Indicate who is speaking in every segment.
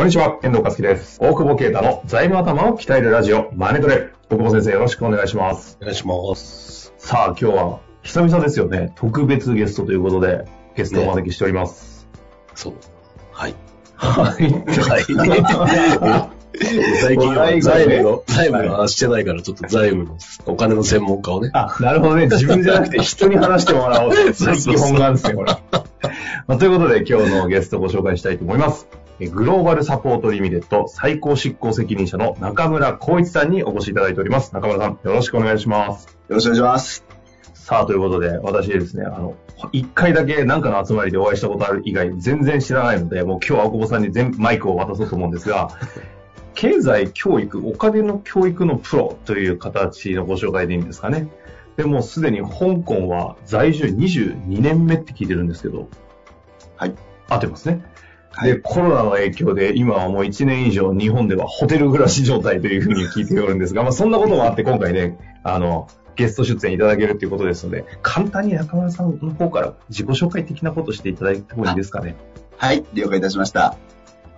Speaker 1: こんにちは、遠藤和樹です。大久保啓太の財務頭を鍛えるラジオ、マネトレ。大久保先生、よろしくお願いします。
Speaker 2: お願いします。
Speaker 1: さあ、今日は久々ですよね。特別ゲストということで、ゲストをお招きしております。
Speaker 2: そう。はい。
Speaker 1: はい。
Speaker 2: はい。最近は財務の、財務の話してないから、ちょっと財務の、お金の専門家をね。
Speaker 1: あ、なるほどね。自分じゃなくて人に話してもらおう
Speaker 2: そう
Speaker 1: 基本なんですね、これ。まあ、ということで、今日のゲストをご紹介したいと思います。えグローバルサポートリミテッド最高執行責任者の中村光一さんにお越しいただいております。中村さん、よろしくお願いします。
Speaker 3: よろしくお願いします。
Speaker 1: さあ、ということで、私ですね、あの、一回だけなんかの集まりでお会いしたことある以外、全然知らないので、もう今日は大久保さんに全マイクを渡そうと思うんですが、経済教育、お金の教育のプロという形のご紹介でいいんですかね。でもうすでに香港は在住22年目って聞いてるんですけど、
Speaker 3: はい。
Speaker 1: 合ってますね。
Speaker 3: はい
Speaker 1: で、コロナの影響で今はもう1年以上日本ではホテル暮らし状態というふうに聞いておるんですが、まあそんなこともあって今回ね、あの、ゲスト出演いただけるということですので、簡単に中村さんの方から自己紹介的なことしていただいてもいいですかね？
Speaker 3: はい、了解いたしました。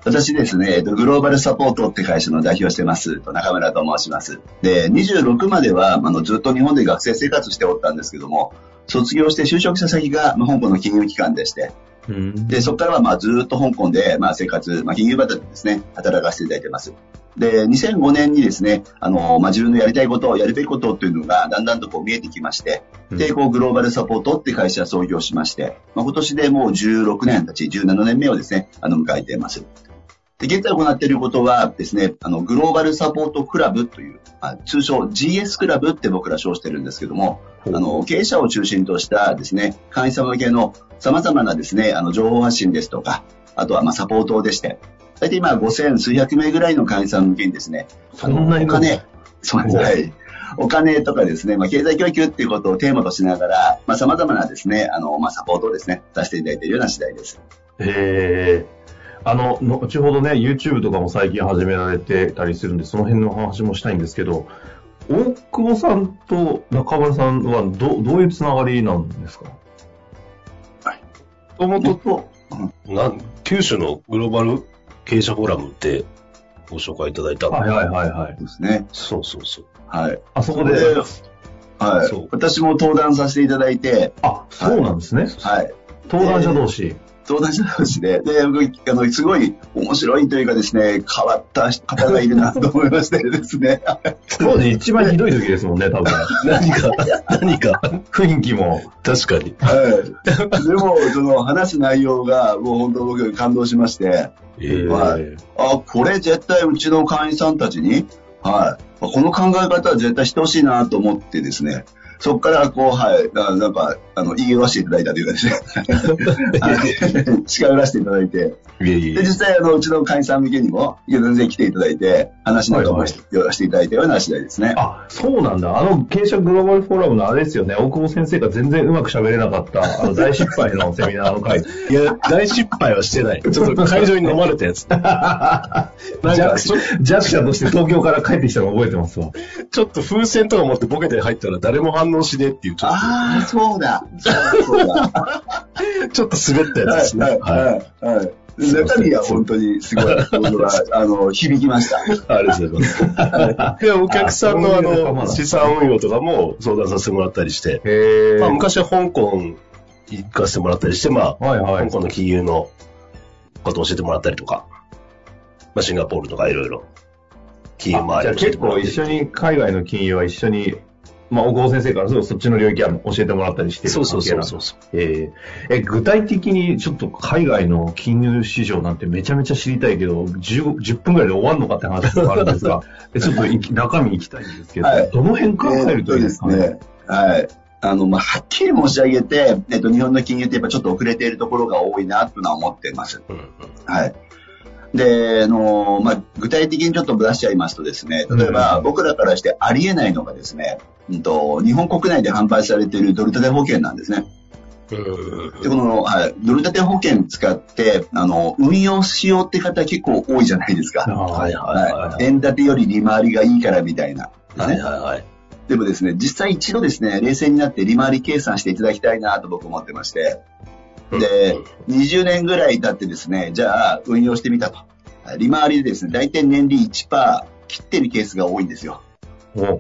Speaker 3: 私ですね、えっとグローバルサポートって会社の代表をしてます、と中村と申します。で、26までは、あの、ずっと日本で学生生活しておったんですけども、卒業して就職した先が、まあ、香港の金融機関でして、
Speaker 1: うん
Speaker 3: で、そこからは、まあ、ずっと香港で、まあ、生活、まあ、金融畑でですね、働かせていただいてます。で、2005年にですね、あの、まあ、自分のやりたいこと、やるべきことっていうのが、だんだんとこう見えてきまして、で、こう、グローバルサポートって会社創業しまして、まあ、今年でもう16年経ち、17年目をですね、あの、迎えています。で、現在行っていることはですね、あの、グローバルサポートクラブという、まあ、通称 GS クラブって僕ら称してるんですけども、あの、経営者を中心としたですね、会員様向けの様々なですね、あの、情報発信ですとか、あとはまあサポートでして、大体今5000数百名ぐらいの会員さん向けにですね、あの
Speaker 1: そんなに
Speaker 3: お金、そうです、はい。お金とかですね、まあ、経済教育っていうことをテーマとしながら、まあ、様々なですね、あの、まあ、サポートをですね、させていただいているような次第です。
Speaker 1: えーあの、後ほどね、YouTube とかも最近始められてたりするんで、その辺の話もしたいんですけど、大久保さんと中村さんはどどういうつながりなんですか？
Speaker 2: もともと、
Speaker 3: と、
Speaker 2: なん、九州のグローバル経営者フォーラムってご紹介いただいたんで
Speaker 1: はいはいはいはい。
Speaker 3: ですね。
Speaker 2: そうそうそう。
Speaker 3: はい。
Speaker 1: あそこで、
Speaker 3: はい
Speaker 2: そう。
Speaker 3: 私も登壇させていただいて、
Speaker 1: あ、そうなんですね。
Speaker 3: はい。
Speaker 1: 登壇者同士。
Speaker 3: 登壇者同士で、で、僕あの、すごい面白いというかですね、変わった方がいるな と思いましてですね。
Speaker 1: 当時一番ひどい時ですもんね、多分。
Speaker 2: 何か、何か、
Speaker 1: 雰囲気も。
Speaker 2: 確かに。
Speaker 3: はい。でも、その話す内容が、もう本当僕感動しまして、
Speaker 2: えー
Speaker 3: はいあ、これ絶対うちの会員さんたちに、はい。この考え方は絶対してほしいなと思ってですね、そこからこう、はい、ななんか、あの、言いわせていただいたというかですね、はい近寄らせていただいて、で、
Speaker 2: いえいえ。
Speaker 3: 実際、あの、うちの会員さん向けにも、いや全然来ていただいて、話なんかもし
Speaker 1: はい
Speaker 3: 寄らせていただいたような次第ですね。
Speaker 1: あ、そうなんだ。あの、経営者グローバルフォーラムのあれですよね。大久保先生が全然うまく喋れなかった、あの、大失敗のセミナーの回。
Speaker 2: いや、大失敗はしてない。ちょっと会場に飲まれたやつ。
Speaker 1: 弱弱者として東京から帰ってきたの覚えてますわ。
Speaker 2: ちょっと風船とか持ってボケて入ったら誰も反応しねえっていう、
Speaker 3: ああ、そうだ。
Speaker 2: ちょっと滑ったやつですね。
Speaker 3: はい、
Speaker 2: はい。
Speaker 3: はい、はい。中身は本当にすごい、あの、響きました。
Speaker 2: ありがとうございます。で、お客さんのあの、
Speaker 1: だ
Speaker 2: 資産運用とかも相談させてもらったりして、
Speaker 1: へ
Speaker 2: まあ昔は香港行かせてもらったりして、まあ、
Speaker 1: はいはい
Speaker 2: 香。港の金融のことを教えてもらったりとか、まあシンガポールとかいろいろ、金融
Speaker 1: あじゃ結構一緒に海外の金融は一緒に、まあ、大久保先生からするとそっちの領域は教えてもらったりしてる
Speaker 2: そうそうそうそうそう。
Speaker 1: えーえ、具体的にちょっと海外の金融市場なんてめちゃめちゃ知りたいけど、10, 10分ぐらいで終わるのかって話があるんですが、えちょっといき中身行きたいんですけど、
Speaker 3: はい
Speaker 1: どの辺から入るといいですかね？
Speaker 3: えーね。はい。あの、まあ、はっきり申し上げて、えっと、日本の金融ってやっぱちょっと遅れているところが多いな、というのは思っています。
Speaker 2: うんうん
Speaker 3: はい。で、あの、まあ、具体的にちょっと出しちゃいますとですね、例えば僕らからしてありえないのがですね、うんと、日本国内で販売されているドル建て保険なんですね。で、この、はい、ドル建て保険使って、あの、運用しようって方結構多いじゃないですか。
Speaker 2: はいはいは
Speaker 3: はい。円建てより利回りがいいからみたいな。
Speaker 2: い。はいはいはい。
Speaker 3: でもですね、実際一度ですね、冷静になって利回り計算していただきたいなと僕思ってまして。で、20年ぐらい経ってですね、じゃあ運用してみたと。利回りでですね、大体年利1%切ってるケースが多いんですよ。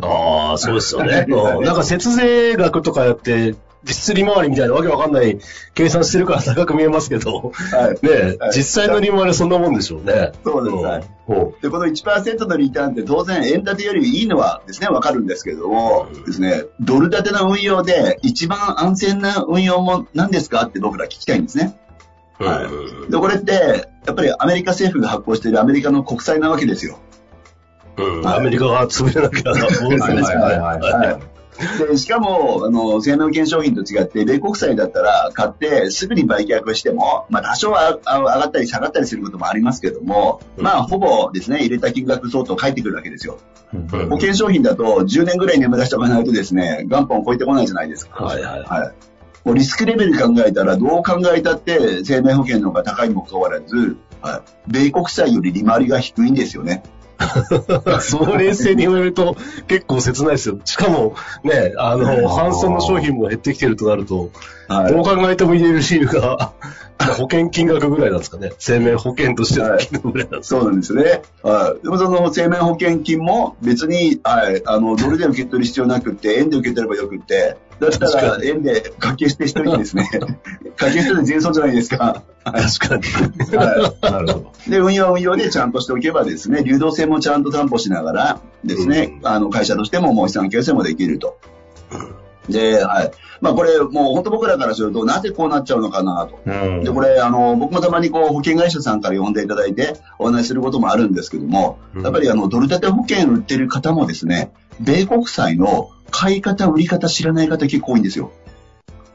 Speaker 2: ああ、そうですよね。うんなんか節税額とかやって、実質利回りみたいなわけわかんない計算してるから高く見えますけど、
Speaker 3: はい。
Speaker 2: ね
Speaker 3: はい
Speaker 2: 実際の利回りはそんなもんでしょうね。
Speaker 3: そうです。
Speaker 2: うん
Speaker 3: はで、この1%のリターンって当然円建てよりいいのはですね、わかるんですけれども、ですね、ドル建ての運用で一番安全な運用も何ですか？って僕ら聞きたいんですね。
Speaker 2: う
Speaker 3: はい
Speaker 2: うん
Speaker 3: で、これって、やっぱりアメリカ政府が発行しているアメリカの国債なわけですよ。
Speaker 2: うんアメリカが潰れなきゃなもんですね。
Speaker 1: はいはいはい
Speaker 3: はい。で、しかも、あの、生命保険商品と違って、米国債だったら、買ってすぐに売却しても、まあ、多少はあ上がったり下がったりすることもありますけども、
Speaker 2: うん
Speaker 3: まあ、ほぼですね、入れた金額相当返ってくるわけですよ。
Speaker 2: うん
Speaker 3: 保険商品だと、10年ぐらい眠らしておかないとですね、元本を超えてこないじゃないですか。
Speaker 2: はいはい
Speaker 3: はい。もうリスクレベル考えたら、どう考えたって、生命保険の方が高いにもかかわらず、はい。米国債より利回りが低いんですよね。
Speaker 2: そう冷静に言われると結構切ないですよ。しかもね、あの、半損の商品も減ってきてるとなると、
Speaker 3: はい。
Speaker 2: どう考えても入れる理由が、保険金額ぐらいなんですかね。生命保険としての金額ぐらいなんですか。
Speaker 3: そうなんですね。はい。でもその生命保険金も別に、はい、あの、ドルで受け取る必要なくって、円で受け取ればよくって、だった
Speaker 2: らに
Speaker 3: 円で掛け捨てしといてですね、掛け捨てで全損じゃないですか。はい。
Speaker 2: 確かに。
Speaker 3: は
Speaker 1: なるほど。
Speaker 3: い。で、運用は運用でちゃんとしておけばですね、流動性もちゃんと担保しながらですね、
Speaker 2: うん
Speaker 3: あの、会社としてももう資産形成もできると。で、はい。まあこれ、もう本当僕らからすると、なぜこうなっちゃうのかなと。
Speaker 1: うん
Speaker 3: で、これ、あの、僕もたまにこう、保険会社さんから呼んでいただいて、お話しすることもあるんですけども、
Speaker 2: うん
Speaker 3: やっぱりあの、ドル建て保険売ってる方もですね、米国債の買い方、売り方知らない方結構多いんですよ。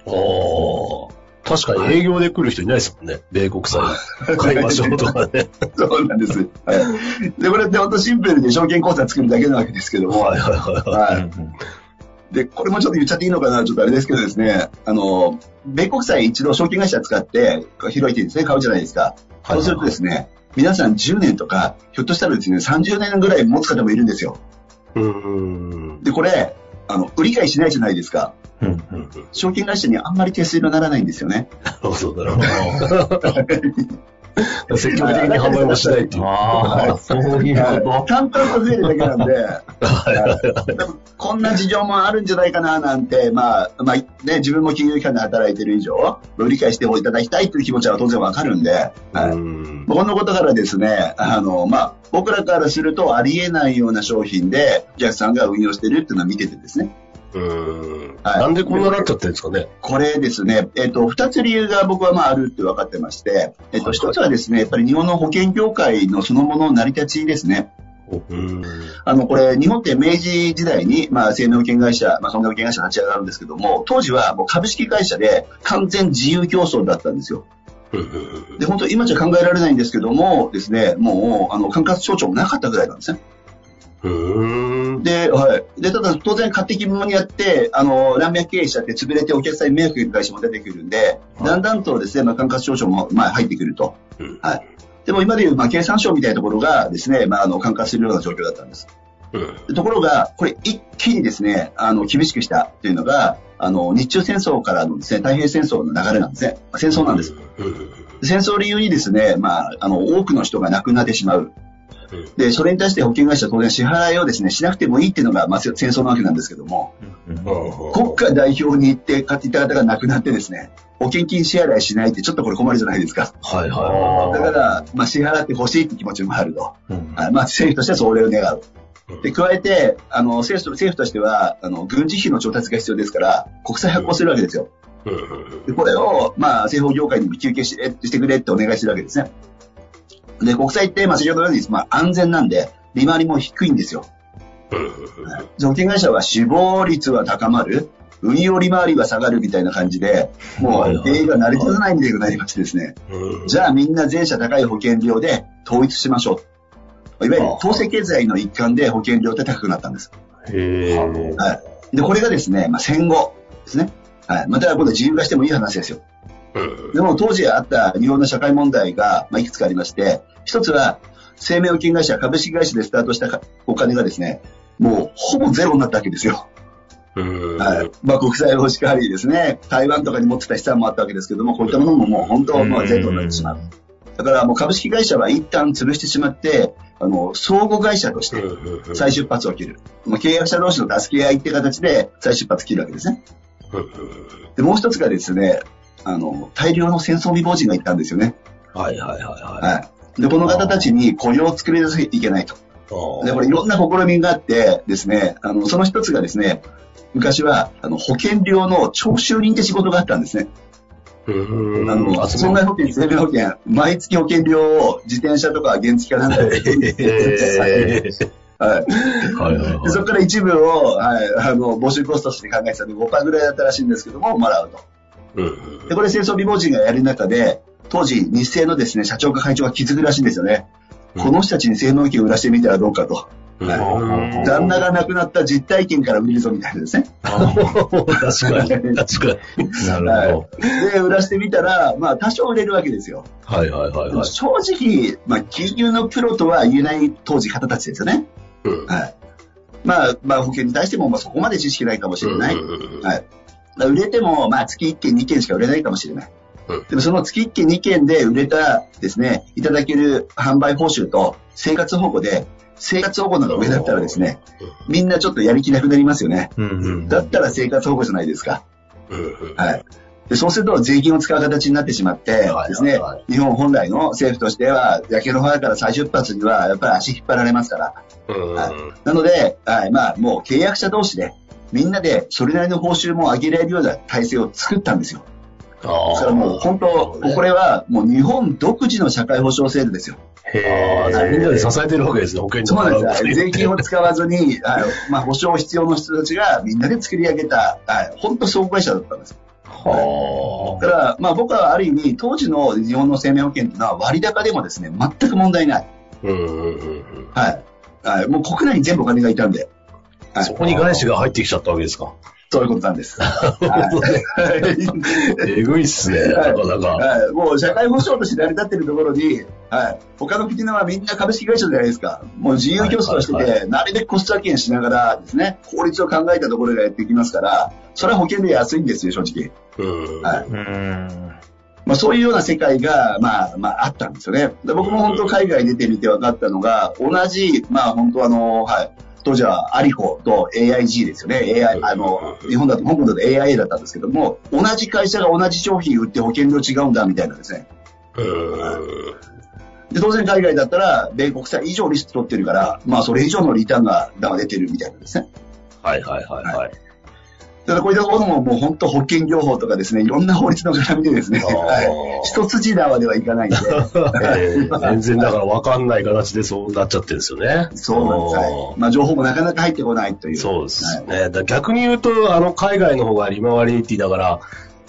Speaker 2: おー確かに営業で来る人いないですもんね。米国債 買いましょうとかね。
Speaker 3: そうなんです。はい。で、これって本当シンプルで証券口座作るだけなわけですけども、
Speaker 2: はいはいはいは
Speaker 3: はい。で、これもちょっと言っちゃっていいのかな、ちょっとあれですけどですね、あの、米国債一度証券会社使って、広い手にですね、買うじゃないですか。
Speaker 2: い。
Speaker 3: そうするとですね、皆さん10年とか、ひょっとしたらですね、30年ぐらい持つ方もいるんですよ。
Speaker 2: うーん。
Speaker 3: で、これ、あの、売り買いしないじゃないですか。
Speaker 1: うん
Speaker 2: うんうん
Speaker 3: 証券会社にあんまり手数料ならないんですよね。
Speaker 2: なるほど、なるほど。積極的に販売もしないっていう。
Speaker 1: ああ、そうい。うこ
Speaker 3: 淡々と増えるだけなんで、こんな事情もあるんじゃないかななんて、まあ、まあ、ね、自分も金融機関で働いてる以上、売り買いしていただきたいという気持ちは当然わかるんで、はい。
Speaker 2: うん。
Speaker 3: このことからですね、あの、まあ、僕らからするとありえないような商品で、お客さんが運用してるっていうのを見ててですね、
Speaker 2: うん
Speaker 3: はい
Speaker 2: なんでこんななっちゃってるんですかね？
Speaker 3: これですね、えっ、と、二つ理由が僕はまああるって分かってまして、えっ、と、
Speaker 2: はい
Speaker 3: 一つはですね、やっぱり日本の保険業界のそのものの成り立ちですね。
Speaker 2: うん
Speaker 3: あの、これ、日本って明治時代に、まあ、生命保険会社、まあ、損害保険会社が立ち上がるんですけども、当時はもう株式会社で完全自由競争だったんですよ。
Speaker 2: うん
Speaker 3: で、本当今じゃ考えられないんですけども、ですね、もう、あの、管轄省庁もなかったぐらいなんですね。
Speaker 2: うん
Speaker 3: で、はい。で、ただ当然勝手気分にやって、あの、乱脈経営しちゃって潰れてお客さんに迷惑かける会社も出てくるんで、だんだんとですね、まあ、管轄省庁も、まあ、入ってくると。
Speaker 2: うん
Speaker 3: はい。でも今でいう、まあ、経産省みたいなところがですね、まあ、あの、管轄するような状況だったんです。
Speaker 2: うん
Speaker 3: ところが、これ一気にですね、あの、厳しくしたというのが、あの、日中戦争からのですね、太平洋戦争の流れなんですね。戦争なんです。
Speaker 2: うん
Speaker 3: 戦争を理由にですね、まあ、あの、多くの人が亡くなってしまう。で、それに対して保険会社は当然支払いをですね、しなくてもいいっていうのが、まあ、戦争なわけなんですけども、国家代表に行って買っていた方が亡くなってですね、保険金支払いしないってちょっとこれ困るじゃないですか。
Speaker 2: はいは
Speaker 3: だから、まあ、支払ってほしいって気持ちもあると。
Speaker 1: うん
Speaker 3: はいまあ、政府としてはそれを願う。
Speaker 2: うん
Speaker 3: で、加えて、あの、政府と政府としては、あの、軍事費の調達が必要ですから、国債発行するわけですよ。
Speaker 2: い。うん
Speaker 3: で、これを、まあ、政府業界にも引き受けしてしてくれってお願いするわけですね。で、国債って、まあ、先ほどのように、まあ、安全なんで、利回りも低いんですよ。保険会社は死亡率は高まる。運用利回りは下がるみたいな感じで、もう経営が成り立たないみたいになりましてですね、
Speaker 2: うん
Speaker 3: じゃあみんな税者高い保険料で統一しましょう。いわゆる統制経済の一環で保険料って高くなったんです。
Speaker 2: へえ。
Speaker 3: はい。で、これがですね、まあ、戦後ですね。はい。また今度自由化してもいい話ですよ。
Speaker 2: うん
Speaker 3: でも当時あった日本の社会問題が、まあ、いくつかありまして、一つは生命保険会社、株式会社でスタートしたかお金がですね、もうほぼゼロになったわけですよ。
Speaker 2: うん
Speaker 3: はい。まあ国際法しかりですね、台湾とかに持ってた資産もあったわけですけども、こういったものももう本当、まあゼロになってしまう。だからもう株式会社は一旦潰してしまって、あの、相互会社として再出発を切る。まあ契約者同士の助け合いって形で再出発切るわけですね。で、もう一つがですね、あの、大量の戦争未亡人がいたんですよね。
Speaker 2: はいはいはいは
Speaker 3: はい。で、この方たちに雇用を作り出さなきゃいけないと。
Speaker 2: い。
Speaker 3: で、これいろんな試みがあってですね、あの、その一つがですね、昔は、あの、保険料の徴収人って仕事があったんですね。
Speaker 2: うん
Speaker 3: あの、
Speaker 2: あ
Speaker 3: 損害保険、生命保険、毎月保険料を自転車とか原付かなんかで、はい。
Speaker 2: はい
Speaker 3: そこから一部を、はい、あの、募集コストとして考えてたんで5%ぐらいだったらしいんですけども、もらうと。
Speaker 2: うん
Speaker 3: で、これ戦争未亡人がやる中で、当時、日清のですね、社長か会長が気づくらしいんですよね。
Speaker 2: うん
Speaker 3: この人たちに性能権を売らしてみたらどうかと。旦那が亡くなった実体験から売れるぞみたいなですね。
Speaker 2: 確かに、確かに。
Speaker 1: なる
Speaker 3: はい
Speaker 1: ほ
Speaker 3: で、売らしてみたら、まあ、多少売れるわけですよ。
Speaker 2: はいはいはいはい。
Speaker 3: 正直、まあ、金融のプロとは言えない当時方たちですよね。
Speaker 2: うん
Speaker 3: はい。まあ、まあ、保険に対しても、まあ、そこまで知識ないかもしれない。
Speaker 2: うんうんうん
Speaker 3: はい。売れても、まあ、月1件、2件しか売れないかもしれない。
Speaker 2: うん
Speaker 3: でも、その月1件、2件で売れたですね、いただける販売報酬と生活保護で、生活保護の方が上だったらですね、みんなちょっとやる気なくなりますよね。
Speaker 1: ど。うんうん。
Speaker 3: だったら生活保護じゃないですか。
Speaker 2: うんうん
Speaker 3: はい。でそうすると税金を使う形になってしまって
Speaker 2: はい
Speaker 3: ですね、
Speaker 2: はいはい
Speaker 3: 日本本来の政府としては、焼け野原から再出発にはやっぱり足引っ張られますから。
Speaker 2: うん
Speaker 3: はいなので、はい、まあもう契約者同士で、みんなでそれなりの報酬も上げられるような体制を作ったんですよ。
Speaker 2: あ
Speaker 3: それはもう本当、これはもう日本独自の社会保障制度ですよ。
Speaker 2: ああ、みんなで支えてるわけですね、保険
Speaker 3: そうなん
Speaker 2: 料
Speaker 3: です。税金を使わずに、はいまあ保障必要の人たちがみんなで作り上げた、はい、本当総合会社だったんです。
Speaker 2: は
Speaker 3: だから、まあ僕はある意味、当時の日本の生命保険っていうのは割高でもですね、全く問題ない。
Speaker 2: あ。うんうんうんうん。
Speaker 3: はい。はい、もう国内に全部お金がいたんで。はい
Speaker 2: そこに外資が入ってきちゃったわけですか。
Speaker 3: そういうことなんです。はい
Speaker 2: えぐいっすね、なかなか。
Speaker 3: はい、もう社会保障として成り立ってるところに、はい、他の国のはみんな株式会社じゃないですか。もう自由競争としてて、
Speaker 2: はい
Speaker 3: なるべくコスト削減しながらですね、法律を考えたところがやってきますから、それは保険で安いんですよ、正直。
Speaker 2: うん
Speaker 3: はい
Speaker 1: うん。
Speaker 3: まあ、そういうような世界が、まあ、まあ、あったんですよね。で僕も本当海外出てみて分かったのが、同じ、まあ本当あの、はい、当時はアリコと AIG ですよね。AI、あの、日本だと、香港だと AIA だったんですけども、同じ会社が同じ商品売って保険料違うんだみたいなですね。
Speaker 2: うん
Speaker 3: で、当然海外だったら、米国債以上リスク取ってるから、まあそれ以上のリターンがが出てるみたいなですね。
Speaker 2: はいはいはいはい。
Speaker 3: だからこういったところももう本当保険業法とかですね、いろんな法律の絡みでですね、はい、一筋縄ではいかないんで、
Speaker 2: えー全然だから分かんない形でそうなっちゃってるんですよね。
Speaker 3: そうなんです。はい。まあ情報もなかなか入ってこないという。
Speaker 2: そうです
Speaker 3: はい
Speaker 2: ね。だから逆に言うと、あの、海外の方が利回りって言いながら、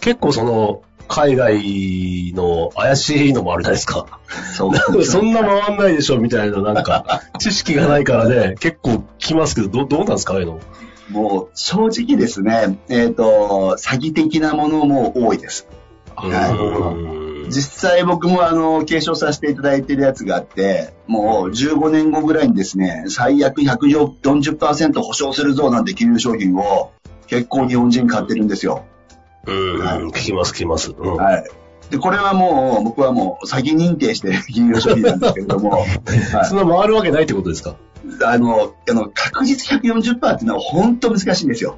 Speaker 2: 結構その、海外の怪しいのもあるじゃないですか。
Speaker 3: そ
Speaker 2: そんな回んないでしょみたいな、なんか、知識がないからね、結構来ますけど、どどうなんですかああいうの。
Speaker 3: もう正直ですね、えっ、と、詐欺的なものも多いです。はい
Speaker 2: うん
Speaker 3: 実際僕もあの、継承させていただいているやつがあって、もう15年後ぐらいにですね、最悪140%保証するぞなんて金融商品を結構日本人買ってるんですよ。
Speaker 2: うん、聞きます、聞きます。うん
Speaker 3: はい。で、これはもう、僕はもう詐欺認定してる 金融商品なんですけれども、はい
Speaker 2: そんな回るわけないってことですか？
Speaker 3: あの、あの、確実140%っていうのは本当難しいんですよ。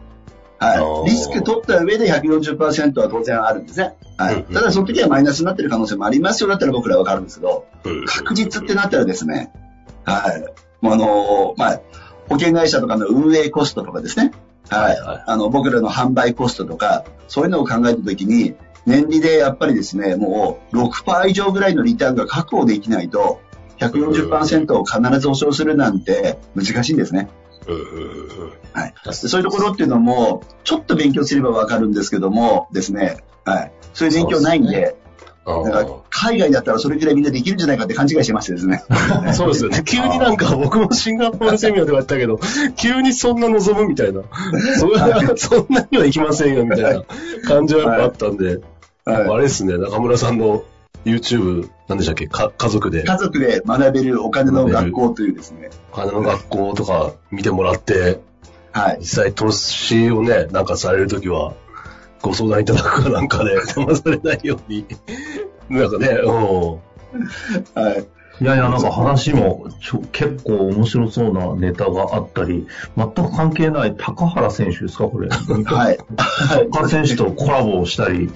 Speaker 3: はい。リスク取った上で140%は当然あるんですね。は
Speaker 2: うん
Speaker 3: い。ただその時はマイナスになってる可能性もありますよだったら僕らはわかるんですけど、
Speaker 2: うん
Speaker 3: 確実ってなったらですね、はい。もうあの、まあ、保険会社とかの運営コストとかですね。はいあの、僕らの販売コストとか、そういうのを考えた時に、年利でやっぱりですね、もう6%以上ぐらいのリターンが確保できないと、140%を必ず保証するなんて難しいんですね。はい。そういうところっていうのも、ちょっと勉強すればわかるんですけども、ですね、はい。そういう勉強ないんで、海外だったらそれぐらいみんなできるんじゃないかって勘違いしてましてですね。
Speaker 2: そうですよね。急になんか僕もシンガポールセミナーではやったけど、急にそんな望むみたいな。そそんなにはいきませんよみたいな感じはやっぱあったんで、はい、あれですね、中村さんの YouTube、何でしたっけ？か家族で。
Speaker 3: 家族で学べるお金の学校というですね。
Speaker 2: お金の学校とか見てもらって、はい。実際投資をね、なんかされるときは、ご相談いただくか なんかで、騙されないように。なんかね、うん。
Speaker 1: はい。いやいや、なんか話もちょ結構面白そうなネタがあったり、全く関係ない高原選手ですか、これ。はい。高原選手とコラボをしたり、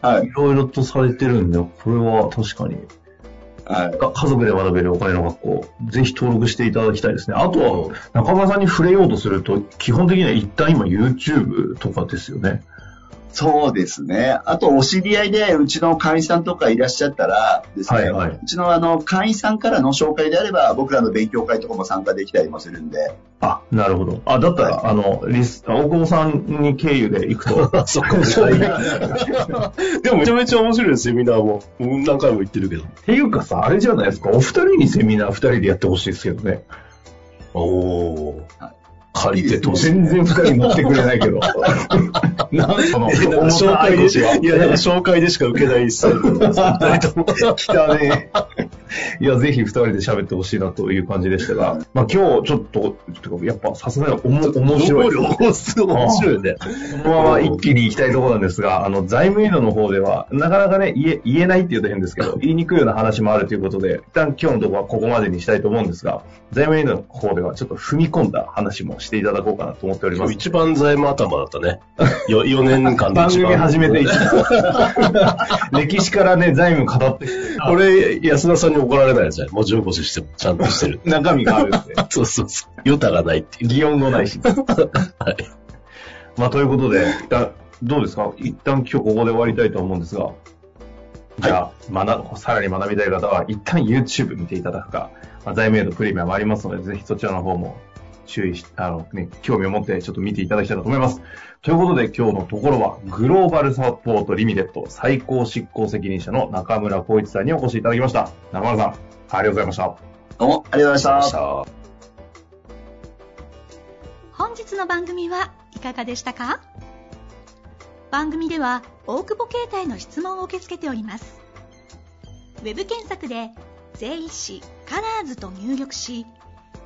Speaker 1: はい。いろいろとされてるんで、これは確かに。はい。家族で学べるお金の学校、ぜひ登録していただきたいですね。あとは、中村さんに触れようとすると、基本的には一旦今 YouTube とかですよね。
Speaker 3: そうですね。あと、お知り合いで、うちの会員さんとかいらっしゃったらですね、はいはい、うちのあの、会員さんからの紹介であれば、僕らの勉強会とかも参加できたりもするんで。
Speaker 1: あ、なるほど。あ、だったら、はい、あの、リス、大久保さんに経由で行くと。
Speaker 2: そこそう でもめちゃめちゃ面白いですセミナーも。何回も行ってるけど。っ
Speaker 1: ていうかさ、あれじゃないですか、お二人にセミナー二人でやってほしいですけどね。
Speaker 2: おお。はい借りてと。
Speaker 1: 全然二人乗ってくれないけど。
Speaker 2: なんその、紹介でしか、いや、なんか紹介でしか受けないスタイル。
Speaker 1: 来たね。いや、ぜひ二人で喋ってほしいなという感じでしたが、まあ今日ちょっと、やっぱさすがにおも面白い。面
Speaker 2: 白いね。
Speaker 1: このまま一気に行きたいところなんですが、あの、財務移動の方では、なかなかね、言え、言えないって言うと変ですけど、言いにくいような話もあるということで、一旦今日のところはここまでにしたいと思うんですが、財務移動の方ではちょっと踏み込んだ話もしていただこうかなと思っております。
Speaker 2: 一番財務頭だったね。4, 4年間で
Speaker 1: 一番。番組始めて 歴史からね、財務語って。
Speaker 2: これ、安田さんに怒られないやつじゃ文字起こししてもちゃんとしてる。
Speaker 1: 中身があるって。
Speaker 2: そうそうそう。ヨタがないっていう。
Speaker 1: 擬音語ないし。はい。まあ、ということで、どうですか？一旦今日ここで終わりたいと思うんですが、じゃあ、学、さらに学びたい方は、一旦 YouTube 見ていただくか、まあ、財務エイドプレミアもありますので、ぜひそちらの方も注意し、あのね、興味を持ってちょっと見ていただきたいと思います。ということで今日のところは、グローバルサポートリミテッド最高執行責任者の中村光一さんにお越しいただきました。中村さん、ありがとうございました。
Speaker 3: どうもありがとうございました。
Speaker 4: 本日の番組はいかがでしたか？番組では大久保携帯の質問を受け付けております。ウェブ検索で税理士カラーズと入力し、